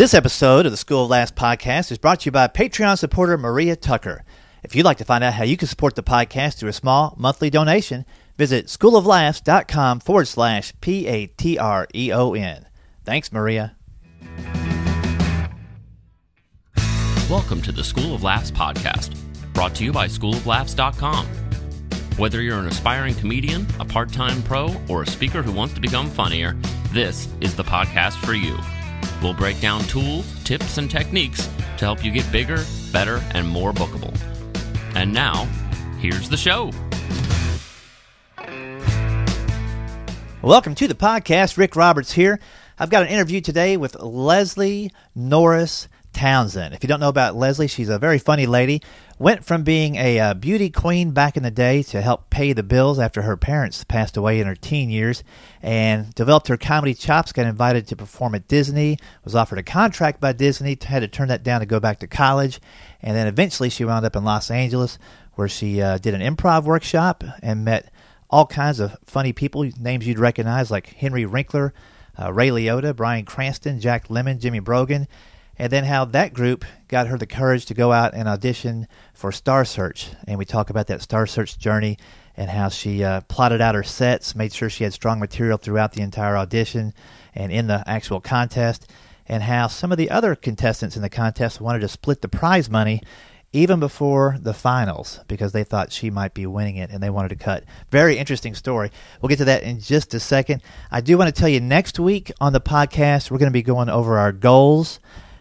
This episode of the School of Laughs podcast is brought to you by Patreon supporter Maria Tucker. If you'd like to find out how you can support the podcast through a small monthly donation, visit schooloflaughs.com forward slash P A T R E O N. Thanks, Maria. Welcome to the School of Laughs podcast, brought to you by schooloflaughs.com. Whether you're an aspiring comedian, a part time pro, or a speaker who wants to become funnier, this is the podcast for you. We'll break down tools, tips, and techniques to help you get bigger, better, and more bookable. And now, here's the show. Welcome to the podcast. Rick Roberts here. I've got an interview today with Leslie Norris Townsend. If you don't know about Leslie, she's a very funny lady. Went from being a uh, beauty queen back in the day to help pay the bills after her parents passed away in her teen years and developed her comedy chops, got invited to perform at Disney, was offered a contract by Disney, had to turn that down to go back to college, and then eventually she wound up in Los Angeles where she uh, did an improv workshop and met all kinds of funny people, names you'd recognize like Henry Winkler, uh, Ray Liotta, Bryan Cranston, Jack Lemmon, Jimmy Brogan, and then how that group got her the courage to go out and audition for Star Search. And we talk about that Star Search journey and how she uh, plotted out her sets, made sure she had strong material throughout the entire audition and in the actual contest, and how some of the other contestants in the contest wanted to split the prize money even before the finals because they thought she might be winning it and they wanted to cut. Very interesting story. We'll get to that in just a second. I do want to tell you next week on the podcast, we're going to be going over our goals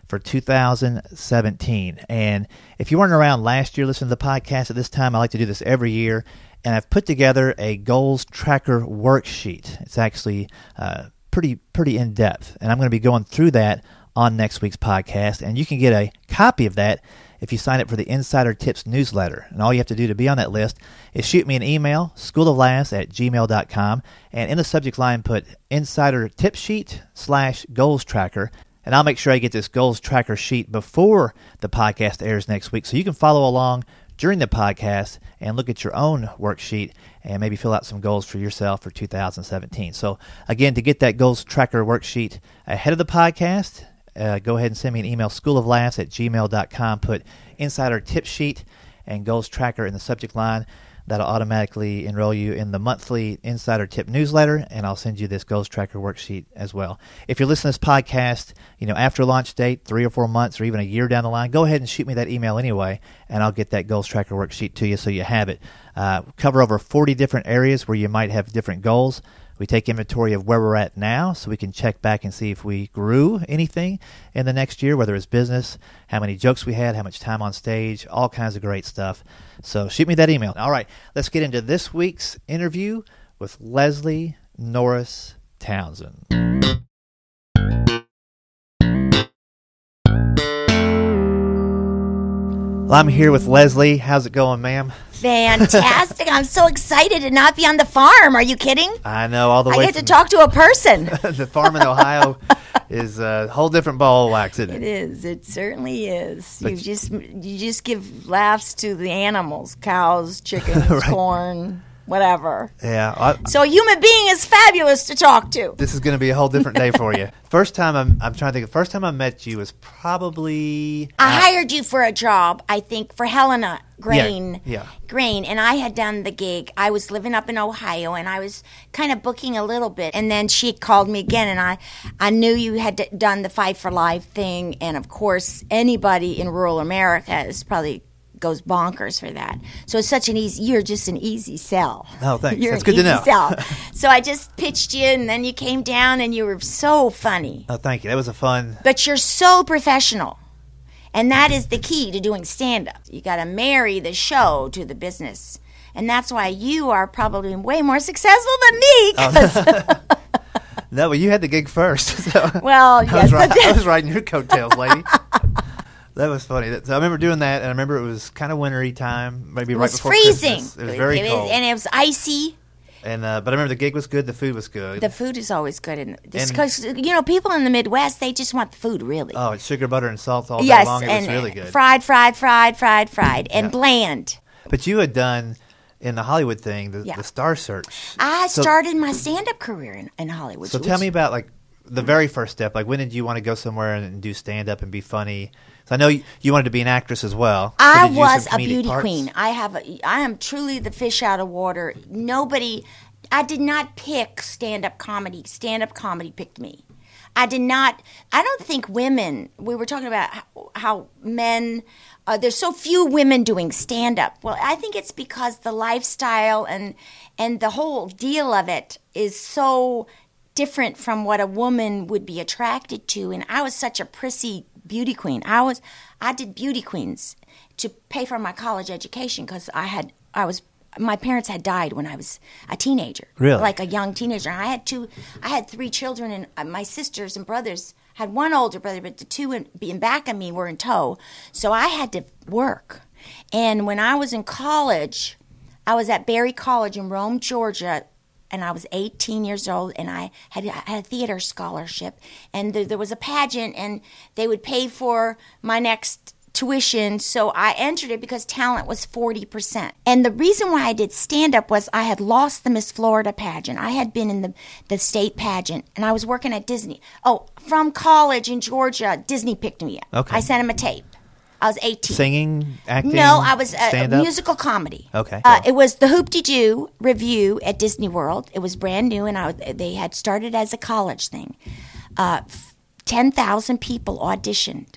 for 2017. And if you weren't around last year listening to the podcast at this time, I like to do this every year. And I've put together a goals tracker worksheet. It's actually uh, pretty pretty in depth, and I'm going to be going through that on next week's podcast. And you can get a copy of that if you sign up for the Insider Tips newsletter. And all you have to do to be on that list is shoot me an email, schooloflaughs at gmail.com, and in the subject line put Insider Tip Sheet slash Goals Tracker. And I'll make sure I get this goals tracker sheet before the podcast airs next week so you can follow along during the podcast and look at your own worksheet and maybe fill out some goals for yourself for 2017. So, again, to get that goals tracker worksheet ahead of the podcast, uh, go ahead and send me an email, schooloflaughs at gmail.com. Put insider tip sheet and goals tracker in the subject line. That'll automatically enroll you in the monthly Insider Tip newsletter, and I'll send you this Goals Tracker worksheet as well. If you're listening to this podcast, you know, after launch date, three or four months or even a year down the line, go ahead and shoot me that email anyway, and I'll get that Goals Tracker worksheet to you so you have it. Uh, cover over 40 different areas where you might have different goals. We take inventory of where we're at now so we can check back and see if we grew anything in the next year, whether it's business, how many jokes we had, how much time on stage, all kinds of great stuff. So shoot me that email. All right, let's get into this week's interview with Leslie Norris Townsend. Well, I'm here with Leslie. How's it going, ma'am? Fantastic. I'm so excited to not be on the farm. Are you kidding? I know all the I way I get to talk to a person. the farm in Ohio is a whole different ball of wax, isn't It it? is. It certainly is. But you just you just give laughs to the animals, cows, chickens, Right. corn, whatever. Yeah. I, So a human being is fabulous to talk to. this is going to be a whole different day for you. First time I'm, I'm trying to think. First time I met you was probably I hired you for a job, I think, for Helena Grain. yeah. Grain. And I had done the gig. I was living up in Ohio and I was kind of booking a little bit. And then she called me again and I, I knew you had d- done the Fight for Life thing. And of course, anybody in rural America is probably goes bonkers for that. So it's such an easy, you're just an easy sell. Oh, thanks. You're That's an good to easy know. Sell. so I just pitched you and then you came down and you were so funny Oh, thank you. That was a fun. but you're so professional. And that is the key to doing stand up. You got to marry the show to the business. And that's why you are probably way more successful than me. Oh. 'cause- No, well, you had the gig first. So well, I yes. was, ri- I was riding your coattails, lady. That was funny. That- So I remember doing that, and I remember it was kind of wintry time, maybe it right was before freezing. Christmas. It was very cold, and it was icy. and uh, but I remember the gig was good, the food was good. The food is always good, and because you know people in the Midwest they just want the food really. oh, it's sugar, butter, and salt all day long. It and was really good. fried, fried, fried, fried, fried, and Yeah. bland. But you had done in the Hollywood thing, the, Yeah. the Star Search. I So- started my stand-up career in, in Hollywood. So tell me about like the very first step? Like, when did you want to go somewhere and, and do stand up and be funny? So I know you, you wanted to be an actress as well. So I did you do was a beauty parts? queen. I have. A, I am truly the fish out of water. Nobody. I did not pick stand up comedy. Stand up comedy picked me. I did not. I don't think women. We were talking about how, how men. Uh, there's so few women doing stand up. Well, I think it's because the lifestyle and and the whole deal of it is so different from what a woman would be attracted to. And I was such a prissy beauty queen. I was. I did beauty queens to pay for my college education because I had. I was. My parents had died when I was a teenager. Really? Like a young teenager. I had two. I had three children, and uh, my sisters and brothers had one older brother, but the two in, being back of me were in tow. So I had to work. And when I was in college, I was at Berry College in Rome, Georgia, and I was 18 years old, and I had, I had a theater scholarship, and there, there was a pageant, and they would pay for my next tuition, so I entered it because talent was 40%. And the reason why I did stand up was I had lost the Miss Florida pageant. I had been in the, the state pageant, and I was working at Disney. Oh, from college in Georgia, Disney picked me up. Okay. I sent him a tape. I was 18. Singing, acting. No, I was uh, musical comedy. Okay. Uh, it was the Hoop-Dee Doo review at Disney World. It was brand new, and I, they had started as a college thing. Uh, 10,000 people auditioned,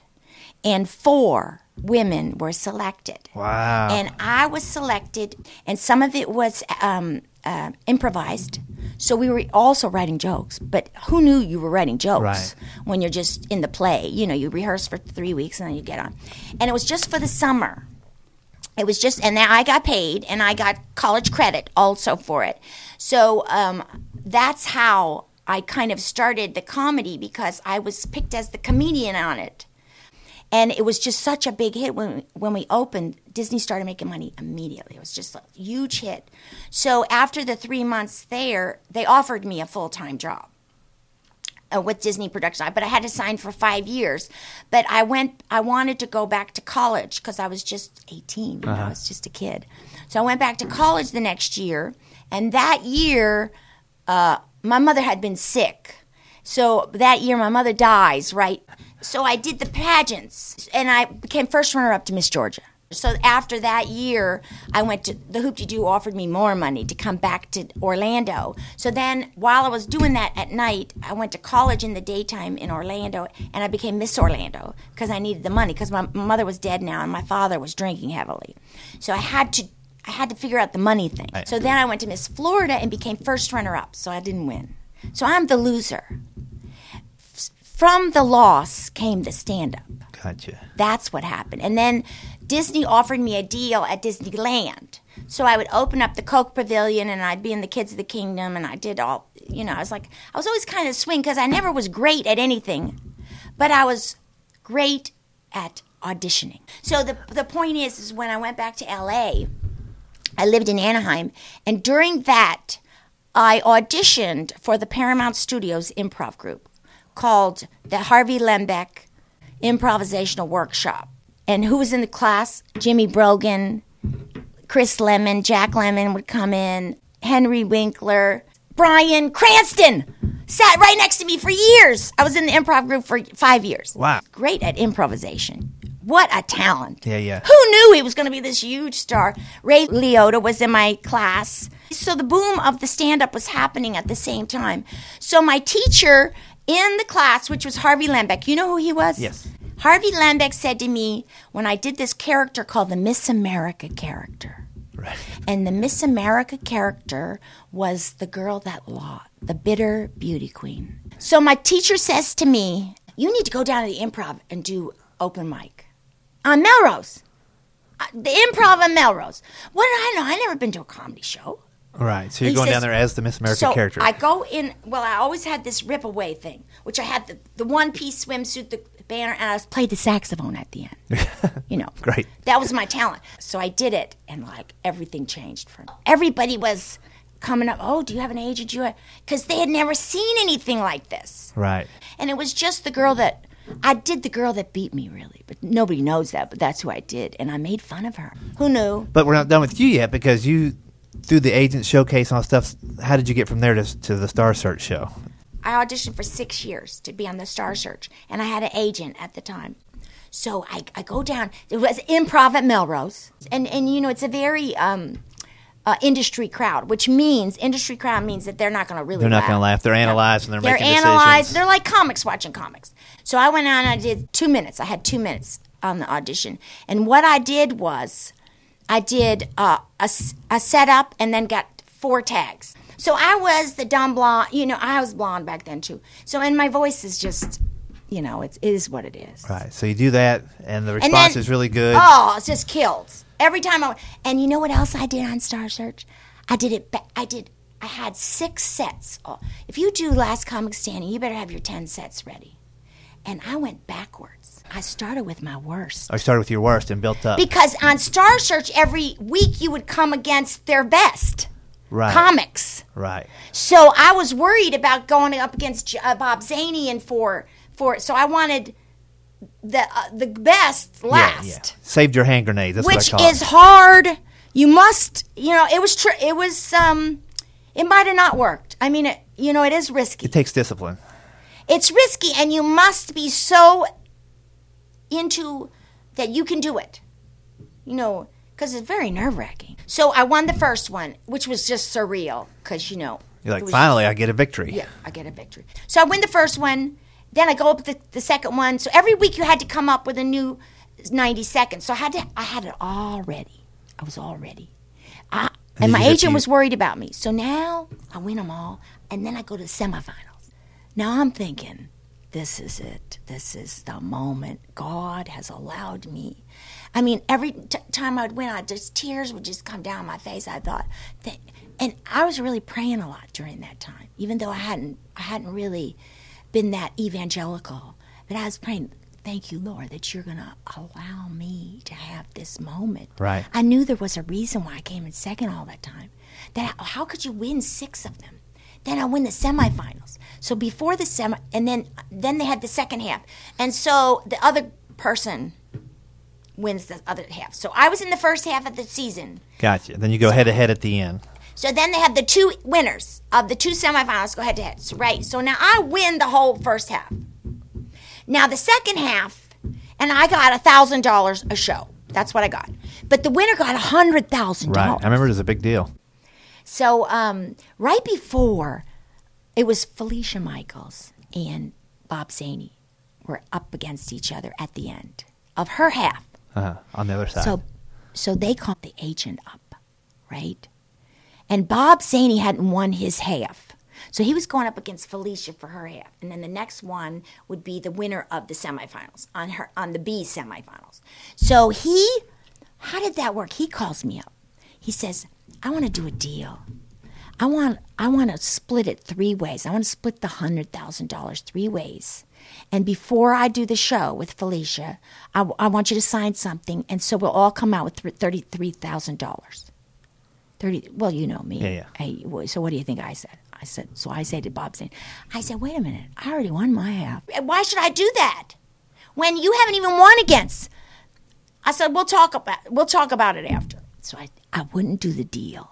and four women were selected. Wow. And I was selected, and some of it was um, uh, improvised. So we were also writing jokes, but who knew you were writing jokes Right. when you're just in the play? You know, you rehearse for three weeks and then you get on. And it was just for the summer. It was just, and then I got paid and I got college credit also for it. So um, that's how I kind of started the comedy because I was picked as the comedian on it. And it was just such a big hit when when we opened. Disney started making money immediately. It was just a huge hit. So after the three months there, they offered me a full time job uh, with Disney Production, but I had to sign for five years. But I went. I wanted to go back to college because I was just eighteen. You know, I was just a kid. So I went back to college the next year, and that year, uh, my mother had been sick. So that year, my mother dies. Right. So I did the pageants, and I became first runner up to Miss Georgia. So after that year, I went to the Hoop Doo offered me more money to come back to Orlando. So then, while I was doing that at night, I went to college in the daytime in Orlando, and I became Miss Orlando because I needed the money because my mother was dead now and my father was drinking heavily. So I had to. I had to figure out the money thing. So then I went to Miss Florida and became first runner up. So I didn't win. So I'm the loser. From the loss came the stand up. Gotcha. That's what happened. And then Disney offered me a deal at Disneyland. So I would open up the Coke Pavilion and I'd be in the Kids of the Kingdom and I did all, you know, I was like, I was always kind of swing because I never was great at anything, but I was great at auditioning. So the, the point is, is when I went back to LA, I lived in Anaheim, and during that, I auditioned for the Paramount Studios improv group called the Harvey Lembeck Improvisational Workshop. And who was in the class? Jimmy Brogan, Chris Lemmon, Jack Lemmon would come in, Henry Winkler, Bryan Cranston sat right next to me for years. I was in the improv group for five years. Wow. Great at improvisation. What a talent. Yeah, yeah. Who knew he was going to be this huge star? Ray Liotta was in my class. So the boom of the stand up was happening at the same time. So my teacher in the class, which was Harvey Lembeck, you know who he was? Yes. Harvey Lembeck said to me when I did this character called the Miss America character. Right. And the Miss America character was the girl that lost, the bitter beauty queen. So my teacher says to me, You need to go down to the improv and do open mic on Melrose. Uh, The improv on Melrose. What did I know? I never been to a comedy show. Right. So you're He going says- down there as the Miss America so character. I go in. Well, I always had this rip away thing, which I had the, the one piece swimsuit, the banner, and I was played the saxophone at the end. you know, Great. That was my talent. So I did it, and like everything changed for me. Everybody was coming up. Oh, do you have an agent? Do you? Because they had never seen anything like this. right. And it was just the girl that I did the girl that beat me, really. But nobody knows that. But that's who I did, and I made fun of her. Who knew? But we're not done with you yet because you, through the agent showcase and all stuff, how did you get from there to, to the Star Search show? I auditioned for six years to be on the Star Search, and I had an agent at the time. So I, I go down. It was improv at Melrose, and and you know it's a very um, uh, industry crowd, which means industry crowd means that they're not going to really. They're not going to laugh. They're analyzing. They're, They're making analyzed. decisions. They're like comics watching comics. So I went on. I did two minutes. I had two minutes on the audition, and what I did was, I did uh, a, a setup and then got four tags. So I was the dumb blonde. You know, I was blonde back then too. So and my voice is just, you know, it's, it is what it is. Right. So you do that, and the And response then- is really good. Oh, it's just kills every time I. And you know what else I did on Star Search? I did it. ba- I did. I had six sets. Oh, if you do Last Comic Standing, you better have your ten sets ready. And I went backwards. I started with my worst I started with your worst and built up. because on Star Search every week you would come against their best right. comics. Right. So I was worried about going up against uh, Bob Zany and for for. So I wanted the uh, the best last Yeah, yeah. Saved your hand grenade. That's which what I call is it. hard. You must, you know, it was true. it was um it might have not worked. I mean, it, you know, it is risky. It takes discipline. It's risky and you must be so into that you can do it. You know, cuz it's very nerve-wracking. So I won the first one, which was just surreal cuz you know, You're like, finally, I get a victory. yeah, I get a victory. So I win the first one. Then I go up the, the second one. So every week you had to come up with a new 90 seconds. So I had to, I had it all ready. I was all ready. I, And and my agent was worried about me. So now I win them all. And then I go to the semifinals. Now I'm thinking, this is it. This is the moment. God has allowed me. I mean, every t- time I'd win, I just tears would just come down my face. I thought, that, and I was really praying a lot during that time, even though I hadn't, I hadn't really been that evangelical. But I was praying, thank you, Lord, that you're gonna allow me to have this moment. Right. I knew there was a reason why I came in second all that time. That how could you win six of them? Then I win the semifinals. So before the semi, and then then they had the second half, and so the other person wins the other half. So I was in the first half of the season. Gotcha. Then you go head to head at the end. So then they have the two winners of the two semifinals go head to head. So, right. So now I win the whole first half. Now the second half, and I got a thousand dollars a show. That's what I got. But the winner got a hundred thousand Right. I remember it was a big deal. So um, right before, it was Felicia Michaels and Bob Zany were up against each other at the end of her half. Uh-huh. On the other side. So, so they called the agent up, right? And Bob Zany hadn't won his half. So he was going up against Felicia for her half. And then the next one would be the winner of the semifinals on her on the B semifinals. So he how did that work? He calls me up. He says, I want to do a deal. I want I want to split it three ways. I want to split the hundred thousand dollars three ways. And before I do the show with Felicia, I, I want you to sign something, and so we'll all come out with thirty-three thousand dollars. Thirty. Well, you know me. Yeah, yeah. Hey, so what do you think I said? I said. So I said to Bob, saying, I said, wait a minute. I already won my half. Why should I do that when you haven't even won against? I said, we'll talk about we'll talk about it after. So I I wouldn't do the deal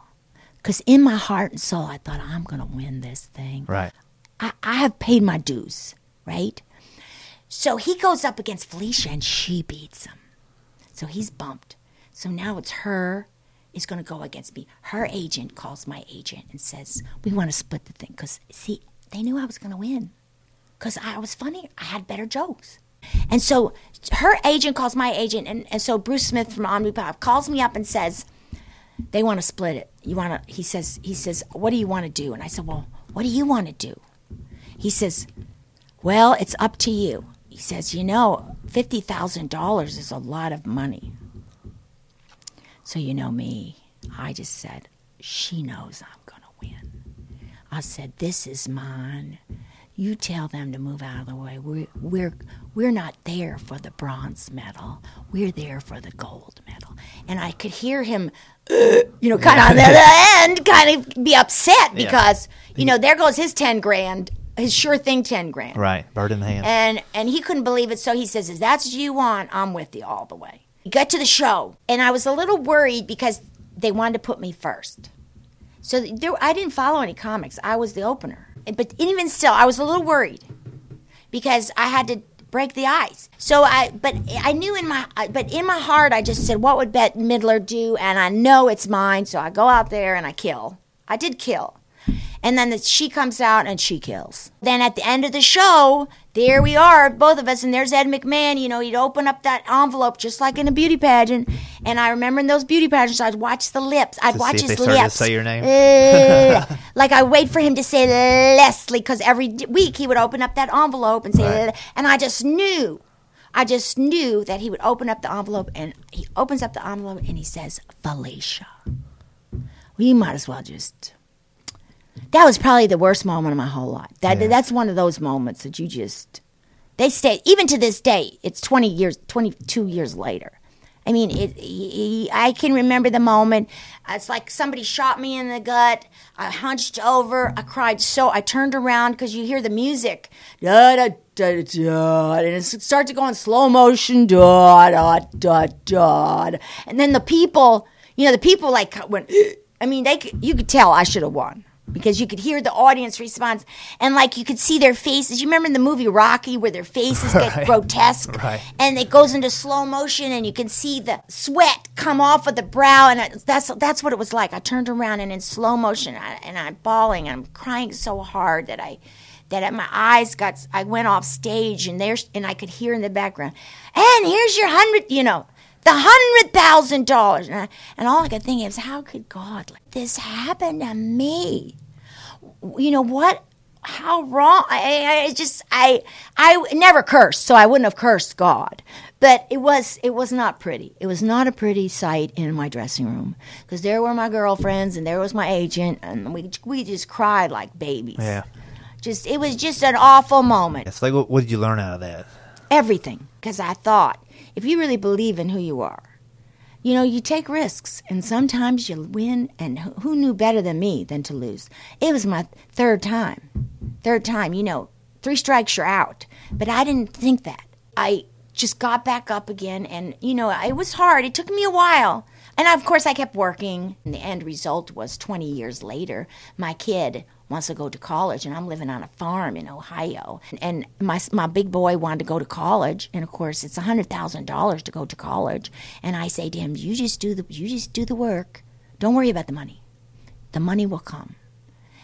because in my heart and soul I thought I'm going to win this thing. right. I, I have paid my dues, right? So he goes up against Felicia and she beats him. So he's bumped. So now it's her is going to go against me. Her agent calls my agent and says, We want to split the thing. Because, see, they knew I was going to win. Because I was funny. I had better jokes. And so her agent calls my agent. And, and so Bruce Smith from Omnipop calls me up and says, they want to split it. You want to? He says. He says, "What do you want to do?" And I said, "Well, what do you want to do?" He says, "Well, it's up to you." He says, "You know, fifty thousand dollars is a lot of money." So you know me. I just said, "She knows I'm gonna win." I said, "This is mine." You tell them to move out of the way. We're we're we're not there for the bronze medal. We're there for the gold medal. And I could hear him, uh, you know, kind of on the end, kind of be upset because you know there goes his ten grand, his sure thing ten grand, Right. Bird in the hand. and and he couldn't believe it. So he says, "If that's what you want, I'm with you all the way." Got to the show, and I was a little worried because they wanted to put me first. So there, I didn't follow any comics. I was the opener. But even still, I was a little worried because I had to break the ice. So I, but I knew in my, but in my heart, I just said, what would Bette Midler do? And I know it's mine. So I go out there and I kill. I did kill. And then the, she comes out and she kills. Then at the end of the show, there we are, both of us, and there's Ed McMahon. You know, he'd open up that envelope just like in a beauty pageant. And I remember in those beauty pageants, I'd watch the lips. I'd To watch his they started to lips. say your name? Uh, like I wait for him to say Leslie because every week he would open up that envelope and say, Right. And I just knew, I just knew that he would open up the envelope and he opens up the envelope and he says Felicia. We might as well just. That was probably the worst moment of my whole life. That Yeah. that's one of those moments that you just they stay even to this day. It's twenty years, twenty two years later. I mean, it, he, I can remember the moment. Uh, it's like somebody shot me in the gut. I hunched over. I cried so. I turned around because you hear the music, da da da da, da and it starts to go in slow motion, da da da da, and then the people, you know, the people like went. I mean, they you could tell I should have won because you could hear the audience response and like you could see their faces. You remember in the movie Rocky where their faces get Right. grotesque Right. and it goes into slow motion and you can see the sweat come off of the brow and I, that's that's what it was like. I turned around and in slow motion I, and I'm bawling and I'm crying so hard that I that my eyes got I went off stage and there's and I could hear in the background and here's your hundred you know the hundred thousand dollars. And, and all I could think is how could God let this happen to me? You know what how wrong I, I I just I I never cursed so I wouldn't have cursed God. But it was it was not pretty. It was not a pretty sight in my dressing room because there were my girlfriends and there was my agent and we we just cried like babies. Yeah. just it was just an awful moment. It's like, what, what did you learn out of that? everything because I thought if you really believe in who you are, you know, you take risks and sometimes you win. And who knew better than me than to lose? It was my third time. Third time, you know, three strikes, you're out. But I didn't think that. I just got back up again and, you know, it was hard. It took me a while. And of course, I kept working. And the end result was 20 years later, my kid wants to go to college, and I'm living on a farm in Ohio. And my my big boy wanted to go to college, and of course, it's hundred thousand dollars to go to college. And I say to him, "You just do the you just do the work. Don't worry about the money. The money will come."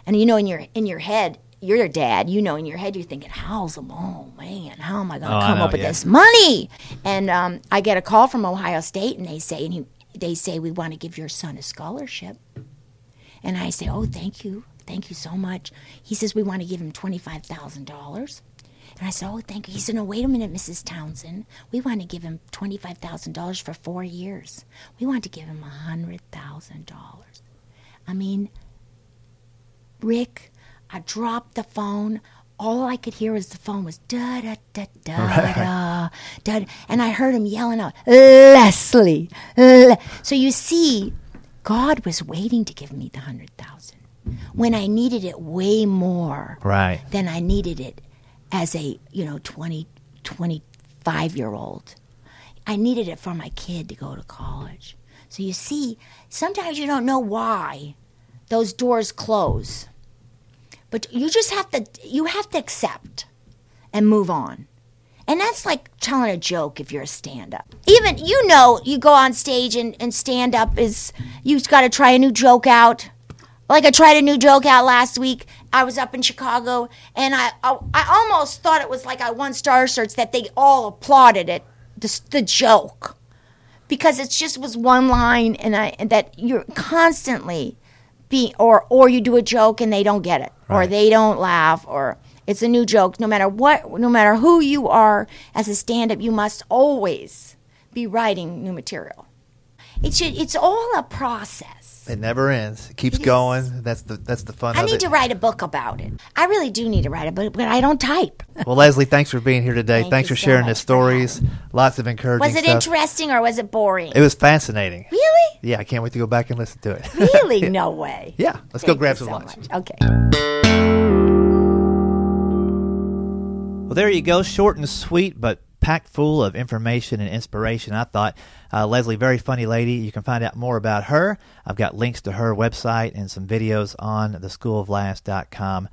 And you know, in your in your head, you're a dad. You know, in your head, you're thinking, "How's the oh man? How am I going to Oh, come know, up with yeah. this money?" And um, I get a call from Ohio State, and they say, and he, they say, "We want to give your son a scholarship." And I say, "Oh, thank you, thank you so much." He says, "We want to give him twenty-five thousand dollars." And I said, "Oh, thank you." He said, "No, wait a minute, Mrs. Townsend. We want to give him twenty-five thousand dollars for four years. We want to give him a hundred thousand dollars." I mean, Rick, I dropped the phone. All I could hear was the phone was da da da da da da, and I heard him yelling out, "Leslie!" Le-" So you see, God was waiting to give me the hundred thousand when I needed it way more Right. than I needed it as a, you know, 20, 25 year old. I needed it for my kid to go to college. So you see, sometimes you don't know why those doors close. But you just have to you have to accept and move on. And that's like telling a joke if you're a stand up. Even you know you go on stage and, and stand up is you've got to try a new joke out. Like I tried a new joke out last week. I was up in Chicago and I I, I almost thought it was like I won Star Search that they all applauded it the, the joke. Because it just was one line and I and that you're constantly be or or you do a joke and they don't get it or they don't laugh or it's a new joke. No matter what no matter who you are as a stand up you must always be writing new material it should it's all a process It never ends. It keeps It is. going. That's the that's the fun I of need it. to write a book about it. I really do need to write a book, but I don't type. well, Leslie, thanks for being here today. Thank thanks for so sharing the stories. Lots of encouraging Was it stuff. interesting or was it boring? It was fascinating. really? Yeah, I can't wait to go back and listen to it. Really? No way. yeah, let's go grab some so lunch. much. Okay. Well, there you go. Short and sweet, but packed full of information and inspiration. I thought uh, Leslie, very funny lady. You can find out more about her. I've got links to her website and some videos on the schooloflaughs.com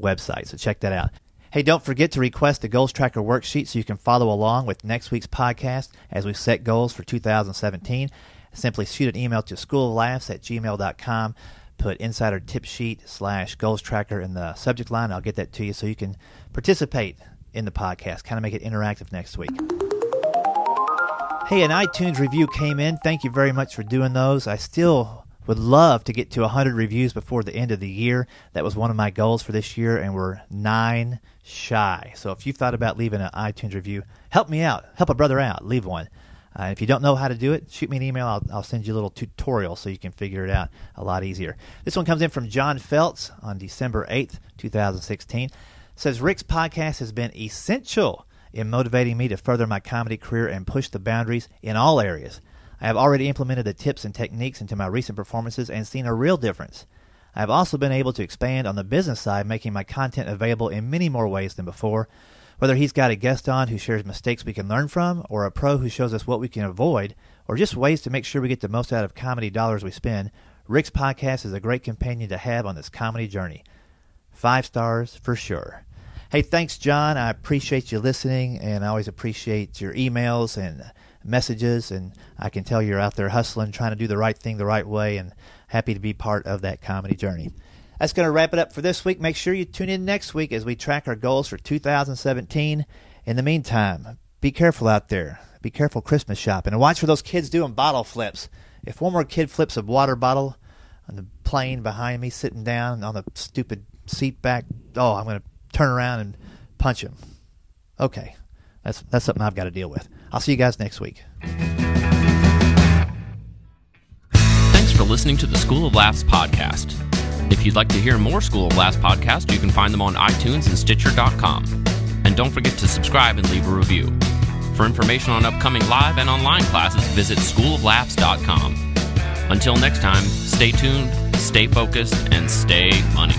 website. So check that out. Hey, don't forget to request the goals tracker worksheet so you can follow along with next week's podcast as we set goals for 2017. Simply shoot an email to schooloflaughs at gmail.com. Put insider tip sheet slash goals tracker in the subject line. I'll get that to you so you can participate in the podcast, kind of make it interactive next week. Hey, an iTunes review came in. Thank you very much for doing those. I still would love to get to 100 reviews before the end of the year. That was one of my goals for this year, and we're nine shy. So if you thought about leaving an iTunes review, help me out. Help a brother out. Leave one. Uh, if you don't know how to do it, shoot me an email. I'll, I'll, send you a little tutorial so you can figure it out a lot easier. This one comes in from John Feltz on December 8th, 2016 says Rick's podcast has been essential in motivating me to further my comedy career and push the boundaries in all areas. I have already implemented the tips and techniques into my recent performances and seen a real difference. I have also been able to expand on the business side, making my content available in many more ways than before. Whether he's got a guest on who shares mistakes we can learn from, or a pro who shows us what we can avoid, or just ways to make sure we get the most out of comedy dollars we spend, Rick's podcast is a great companion to have on this comedy journey. Five stars for sure. Hey, thanks, John. I appreciate you listening, and I always appreciate your emails and messages. And I can tell you're out there hustling, trying to do the right thing the right way, and happy to be part of that comedy journey. That's going to wrap it up for this week. Make sure you tune in next week as we track our goals for 2017. In the meantime, be careful out there. Be careful Christmas shopping. And watch for those kids doing bottle flips. If one more kid flips a water bottle on the plane behind me, sitting down on the stupid seat back, oh, I'm going to turn around and punch him. Okay, that's that's something I've got to deal with. I'll see you guys next week. Thanks for listening to the School of Laughs podcast. If you'd like to hear more School of Laughs podcasts, you can find them on iTunes and Stitcher.com. And don't forget to subscribe and leave a review. For information on upcoming live and online classes, visit schooloflaughs.com. Until next time, stay tuned, stay focused, and stay funny.